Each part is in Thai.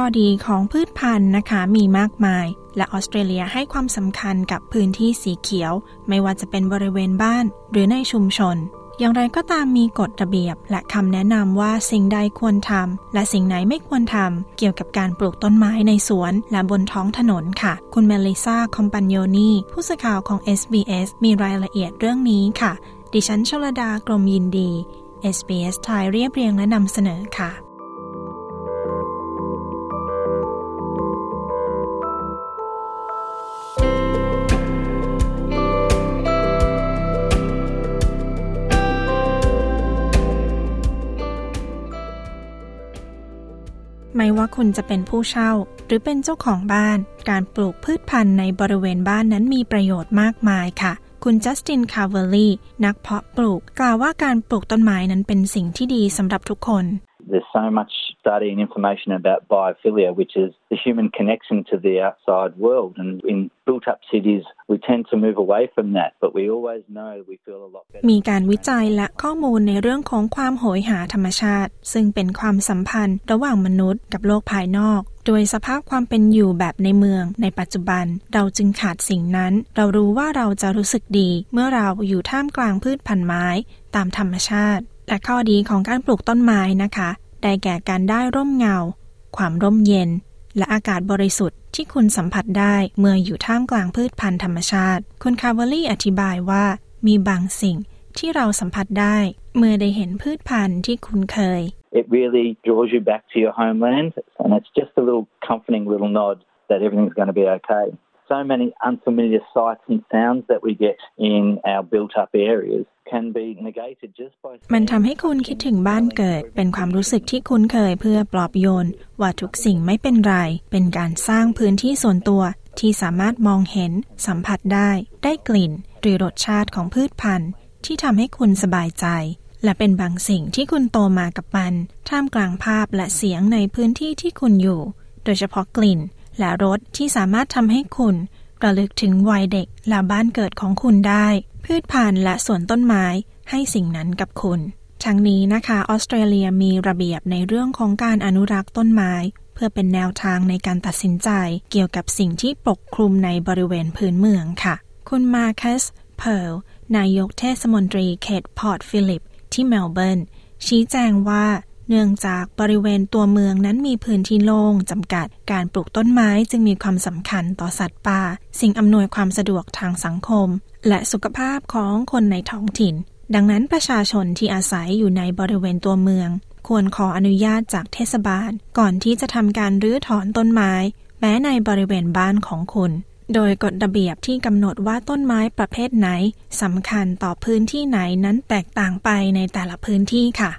ข้อดีของพืชพันธุ์นะคะมีมากมาย และออสเตรเลียให้ความสำคัญกับพื้นที่สีเขียว ไม่ว่าจะเป็นบริเวณบ้านหรือในชุมชน อย่างไรก็ตามมีกฎระเบียบ และคำแนะนำว่าสิ่งใดควรทำและสิ่งไหนไม่ควรทำเกี่ยวกับการปลูกต้นไม้ในสวนและบนท้องถนนค่ะ คุณเมลิซาคอมปันโยนีผู้สื่อข่าวของ SBS มีรายละเอียดเรื่องนี้ค่ะ ดิฉันชลดากรมยินดี SBS ไทยเรียบเรียงและนำเสนอค่ะ ไม่ว่าคุณจะเป็นผู้เช่า หรือเป็นเจ้าของบ้าน การปลูกพืชพันธุ์ในบริเวณบ้านนั้นมีประโยชน์มากมายค่ะ คุณจัสตินคาร์เวอรี่นักเพาะปลูก กล่าวว่าการปลูกต้นไม้นั้นเป็นสิ่งที่ดีสำหรับทุกคน There's so much study and information about biophilia, which is the human connection to the outside world. And in built up cities, we tend to move away from that, but we always know we feel a lot better. มีการวิจัยและข้อมูลในเรื่องของความโหยหาธรรมชาติ ซึ่งเป็นความสัมพันธ์ระหว่างมนุษย์กับโลกภายนอก โดยสภาพความเป็นอยู่แบบในเมือง ในปัจจุบัน เราจึงขาดสิ่งนั้น เรารู้ว่าเราจะรู้สึกดี เมื่อเราอยู่ท่ามกลางพืชพันธุ์ไม้ ตามธรรมชาติและข้อดีของการปลูกต้นไม้นะคะ ได้แก่การได้ร่มเงา ความร่มเย็น และอากาศบริสุทธิ์ที่คุณสัมผัสได้เมื่ออยู่ท่ามกลางพืชพันธุ์ธรรมชาติ คุณคาร์วลี่อธิบายว่ามีบางสิ่งที่เราสัมผัสได้ เมื่อได้เห็นพืชพันธุ์ที่คุ้นเคย It really draws you back to your homeland and it's just a little comforting little nod that everything's going to be okay. So many unfamiliar sights and sounds that we get in our built up areas มันทำให้คุณคิดถึงบ้านเกิด เป็นความรู้สึกที่คุ้นเคยเพื่อปลอบโยน ว่าทุกสิ่งไม่เป็นไร เป็นการสร้างพื้นที่ส่วนตัวที่สามารถมองเห็น สัมผัสได้ ได้กลิ่น หรือรสชาติของพืชพันธุ์ ที่ทำให้คุณสบายใจ และเป็นบางสิ่งที่คุณโตมากับมัน ท่ามกลางภาพและเสียงในพื้นที่ที่คุณอยู่ โดยเฉพาะกลิ่น และรสที่สามารถทำให้คุณระลึกถึงวัยเด็กและบ้านเกิดของคุณได้ พืชพันธุ์และสวนต้นไม้ให้สิ่งนั้นกับคุณ ทั้งนี้นะคะออสเตรเลียมีระเบียบในเรื่องของการอนุรักษ์ต้นไม้ เพื่อเป็นแนวทางในการตัดสินใจ เกี่ยวกับสิ่งที่ปกคลุมในบริเวณพื้นเมืองค่ะ คุณมาคัสเพิร์ลนายกเทศมนตรีเขตพอร์ตฟิลิป ที่เมลเบิร์นชี้แจงว่า เนื่องจากบริเวณตัวเมืองนั้นมีพื้นที่โล่งจำกัด การปลูกต้นไม้จึงมีความสำคัญต่อสัตว์ป่า สิ่งอำนวยความสะดวกทางสังคม และสุขภาพของคนในท้องถิ่น ดังนั้นประชาชนที่อาศัยอยู่ในบริเวณตัวเมือง ควรขออนุญาตจากเทศบาล ก่อนที่จะทำการรื้อถอนต้นไม้ แม้ในบริเวณบ้านของคุณโดยกฎระเบียบที่กำหนดว่าต้นไม้ประเภทไหนสำคัญต่อพื้นที่ไหนนั้นแตกต่างไปในแต่ละพื้นที่ค่ะ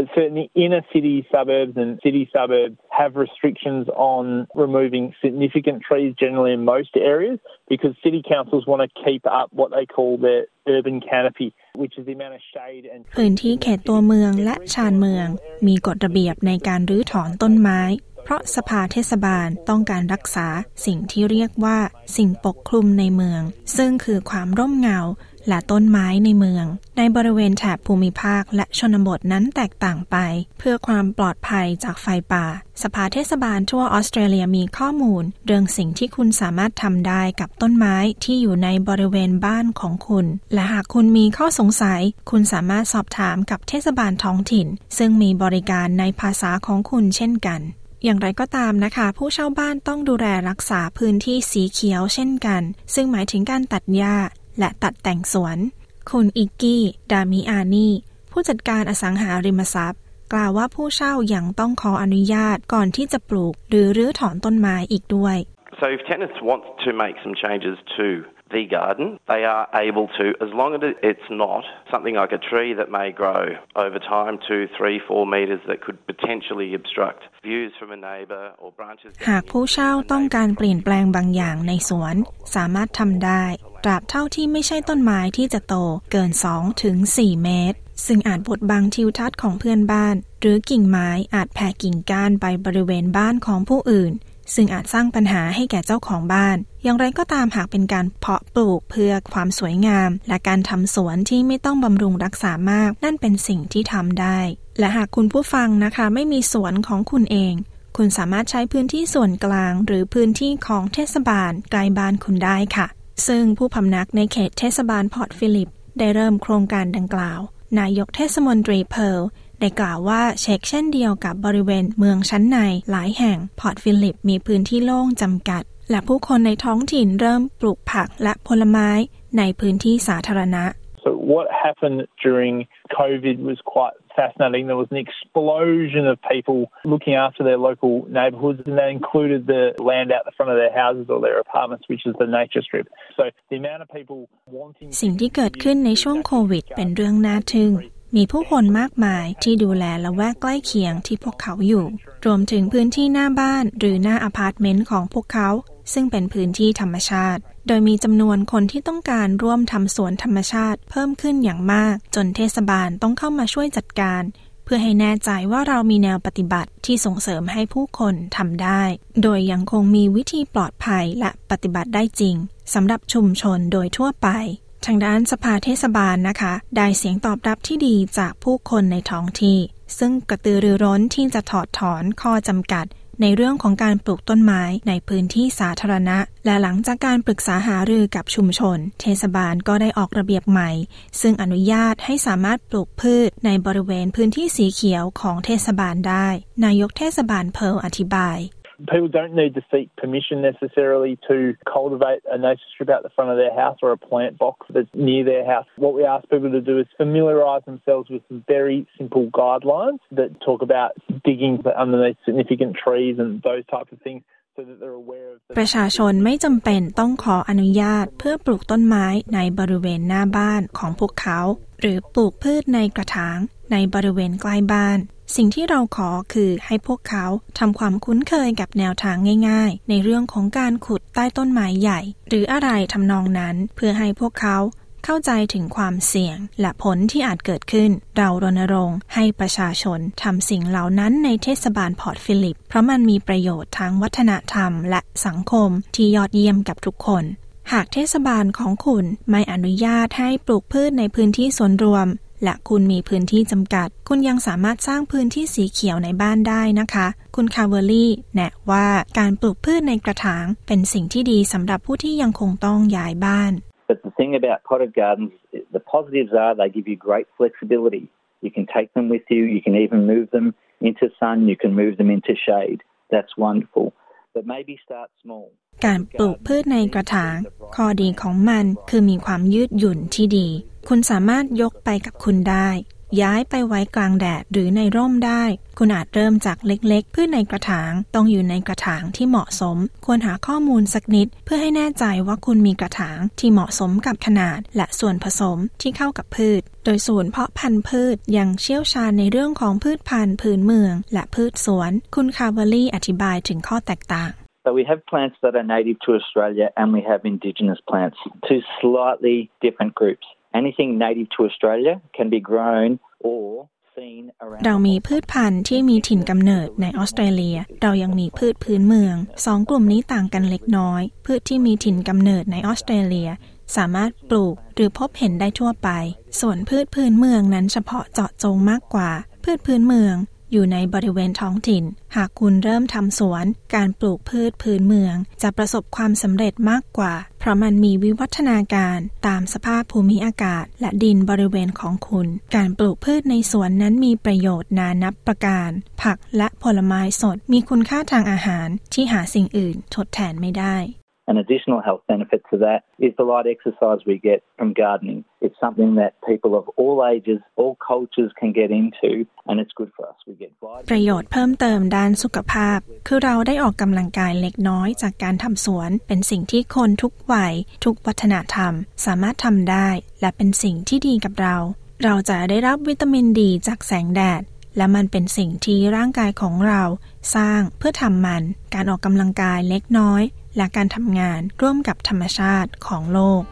But certainly inner city suburbs and city suburbs have restrictions on removing significant trees generally in most areas because city councils want to keep up what they call their urban canopy, พื้นที่เขตตัวเมืองและชานเมือง มีกฎระเบียบในการรื้อถอนต้นไม้ เพราะสภาเทศบาลต้องการรักษาสิ่งที่เรียกว่า สิ่งปกคลุมในเมือง ซึ่งคือความร่มเงา และต้นไม้ในเมือง ในบริเวณแถบภูมิภาคและชนบทนั้นแตกต่างไป เพื่อความปลอดภัยจากไฟป่า สภาเทศบาลทั่วออสเตรเลียมีข้อมูล เรื่องสิ่งที่คุณสามารถทำได้กับต้นไม้ที่อยู่ในบริเวณบ้านของคุณ และหากคุณมีข้อสงสัย คุณสามารถสอบถามกับเทศบาลท้องถิ่น ซึ่งมีบริการในภาษาของคุณเช่นกันอย่างไรก็ตามนะคะ ผู้เช่าบ้านต้องดูแลรักษาพื้นที่สีเขียวเช่นกัน ซึ่งหมายถึงการตัดหญ้า และตัดแต่งสวน คุณอิกกี้ ดามิอานีผู้จัดการอสังหาริมทรัพย์ กล่าวว่าผู้เช่ายัางต้องขออนุญาตก่อนที่จะปลูก หรือรื้อถอนต้นไม้อีกด้วย So if tenants want to make some changes to the garden, they are able to, as long as it's not something like a tree that may grow over time to three, four metres that could potentially obstruct views from a neighbour or branches. หากผู้เช่าต้องการเปลี่ยนแปลงบางอย่างในสวน สามารถทำได้ ตราบเท่าที่ไม่ใช่ต้นไม้ที่จะโตเกิน 2 ถึง 4 เมตร ซึ่งอาจบดบังทิวทัศน์ของเพื่อนบ้าน หรือกิ่งไม้อาจแผ่กิ่งก้านไปบริเวณบ้านของผู้อื่น ซึ่งอาจสร้างปัญหาให้แก่เจ้าของบ้าน อย่างไรก็ตามหากเป็นการเพาะปลูกเพื่อความสวยงาม และการทำสวนที่ไม่ต้องบำรุงรักษามาก นั่นเป็นสิ่งที่ทำได้ และหากคุณผู้ฟังนะคะไม่มีสวนของคุณเองคุณสามารถใช้พื้นที่ส่วนกลางหรือพื้นที่ของเทศบาลใกล้บ้านคุณได้ค่ะ ซึ่งผู้พำนักในเขตเทศบาลพอร์ตฟิลิป ได้เริ่มโครงการดังกล่าว นายกเทศมนตรีเพิร์ลได้กล่าวว่าเช็คเช่นเดียวกับบริเวณเมืองชั้นในหลายแห่งพอร์ตฟิลิป มีพื้นที่โล่งจำกัด และผู้คนในท้องถิ่นเริ่มปลูกผักและผลไม้ในพื้นที่สาธารณะ So what happened during COVID was quite fascinating. There was an explosion of people looking after their local neighbourhoods, and that included the land out the front of their houses or their apartments, which is the nature strip. So the amount of people wanting สิ่งที่เกิดขึ้นในช่วงโควิด เป็นเรื่องน่าทึ่ง มีผู้คนมากมายที่ดูแลละแวกใกล้เคียงที่พวกเขาอยู่ รวมถึงพื้นที่หน้าบ้านหรือหน้าอพาร์ตเมนต์ของพวกเขา ซึ่งเป็นพื้นที่ธรรมชาติ โดยมีจำนวนคนที่ต้องการร่วมทำสวนธรรมชาติเพิ่มขึ้นอย่างมาก จนเทศบาลต้องเข้ามาช่วยจัดการ เพื่อให้แน่ใจว่าเรามีแนวปฏิบัติที่ส่งเสริมให้ผู้คนทำได้ โดยยังคงมีวิธีปลอดภัยและปฏิบัติได้จริงสำหรับชุมชนโดยทั่วไป ทางด้านสภาเทศบาลนะคะ ได้เสียงตอบรับที่ดีจากผู้คนในท้องที่ ซึ่งกระตือรือร้นที่จะถอดถอนข้อจำกัด ในเรื่องของการปลูกต้นไม้ในพื้นที่สาธารณะ และหลังจากการปรึกษาหารือกับชุมชน เทศบาลก็ได้ออกระเบียบใหม่ ซึ่งอนุญาตให้สามารถปลูกพืชในบริเวณพื้นที่สีเขียวของเทศบาลได้ นายกเทศบาลเพิร์ลอธิบาย People don't need to seek permission necessarily to cultivate a nature strip out the front of their house or a plant box that's near their house. What we ask people to do is familiarise themselves with some very simple guidelines that talk about digging underneath significant trees and those types of things. So that they're aware of the ประชาชนไม่จำเป็นต้องขออนุญาตเพื่อปลูกต้นไม้ในบริเวณหน้าบ้านของพวกเขา หรือปลูกพืชในกระถางในบริเวณใกล้บ้าน สิ่งที่เราขอคือให้พวกเขาทำความคุ้นเคยกับแนวทางง่าย ๆ ในเรื่องของการขุดใต้ต้นไม้ใหญ่ หรืออะไรทำนองนั้น เพื่อให้พวกเขาเข้าใจถึงความเสี่ยงและผลที่อาจเกิดขึ้น เรารณรงค์ให้ประชาชนทำสิ่งเหล่านั้นในเทศบาลพอร์ตฟิลิป เพราะมันมีประโยชน์ทางวัฒนธรรมและสังคมที่ยอดเยี่ยมกับทุกคน หากเทศบาลของคุณไม่อนุญาตให้ปลูกพืชในพื้นที่ส่วนรวม และคุณมีพื้นที่จำกัด คุณยังสามารถสร้างพื้นที่สีเขียวในบ้านได้นะคะ คุณคาเวอรี่แนะว่าการปลูกพืชในกระถางเป็นสิ่งที่ดีสำหรับผู้ที่ยังคงต้องย้ายบ้าน But the thing about potted gardens, the positives are they give you great flexibility. You can take them with you, you can even move them into sun, you can move them into shade. That's wonderful. But maybe start small. การปลูกพืชในกระถาง ข้อดีของมันคือมีความยืดหยุ่นที่ดี คุณสามารถยกไปกับคุณได้ ย้ายไปไว้กลางแดดหรือในร่มได้ คุณอาจเริ่มจากเล็กๆ พืชในกระถาง ต้องอยู่ในกระถางที่เหมาะสม ควรหาข้อมูลสักนิด เพื่อให้แน่ใจว่าคุณมีกระถางที่เหมาะสมกับขนาด และส่วนผสมที่เข้ากับพืช โดยศูนย์เพาะพันธุ์พืชยังเชี่ยวชาญในเรื่องของพืชพันธุ์พื้นเมือง และพืชสวน คุณคาร์เวอรี่อธิบายถึงข้อแตกต่าง So we have plants that are native to Australia and we have indigenous plants, two slightly different groups. Anything native to Australia can be grown or เรามีพืชพันธุ์ที่มีถิ่นกำเนิดในออสเตรเลีย เรายังมีพืชพื้นเมือง สองกลุ่มนี้ต่างกันเล็กน้อย พืชที่มีถิ่นกำเนิดในออสเตรเลีย สามารถปลูกหรือพบเห็นได้ทั่วไป ส่วนพืชพื้นเมืองนั้นเฉพาะเจาะจงมากกว่า พืชพื้นเมือง อยู่ในบริเวณท้องถิ่น หากคุณเริ่มทำสวน การปลูกพืชพื้นเมือง จะประสบความสำเร็จมากกว่า เพราะมันมีวิวัฒนาการตามสภาพภูมิอากาศ และดินบริเวณของคุณ การปลูกพืชในสวนนั้นมีประโยชน์นานับประการ ผักและผลไม้สดมีคุณค่าทางอาหารที่หาสิ่งอื่นทดแทนไม่ได้ An additional health benefit to that is the light exercise we get from gardening. It's something that people of all ages, all cultures can get into and it's good for us. We get ประโยชน์เพิ่มเติมด้านสุขภาพ คือเราได้ออกกำลังกายเล็กน้อยจากการทำสวน เป็นสิ่งที่คนทุกวัย ทุกวัฒนธรรม สามารถทำได้ และเป็นสิ่งที่ดีกับเรา เราจะได้รับวิตามินดีจากแสงแดดและมันเป็นสิ่งที่ร่างกายของเรา สร้างเพื่อทำมัน การออกกำลังกายเล็กน้อย และการทำงานร่วมกับธรรมชาติของโลก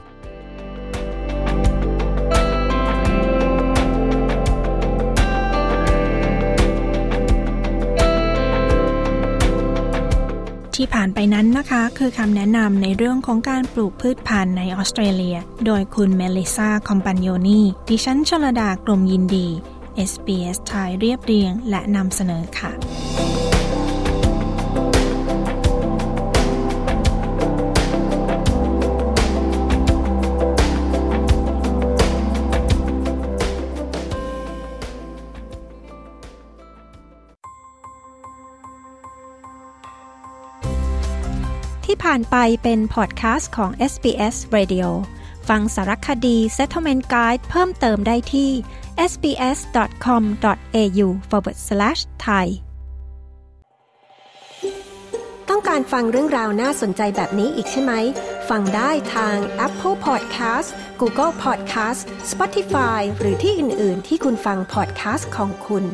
ที่ผ่านไปนั้นนะคะ คือคำแนะนำในเรื่องของการปลูกพืชพันธุ์ในออสเตรเลีย โดยคุณเมลิซาคอมปานโยนีดิฉันชลดากลมยินดี SBS ไทยเรียบเรียงและนำเสนอค่ะ ผ่านไปเป็นพอดแคสต์ของ SBS Radio ฟังสารคดี Settlement Guide เพิ่มเติมได้ที่ sbs.com.au forward slash thai ต้องการฟังเรื่องราวน่าสนใจแบบนี้อีกใช่ไหม ฟังได้ทาง Apple Podcast Google Podcast Spotify หรือที่อื่น ๆ ที่คุณฟัง podcast ของคุณ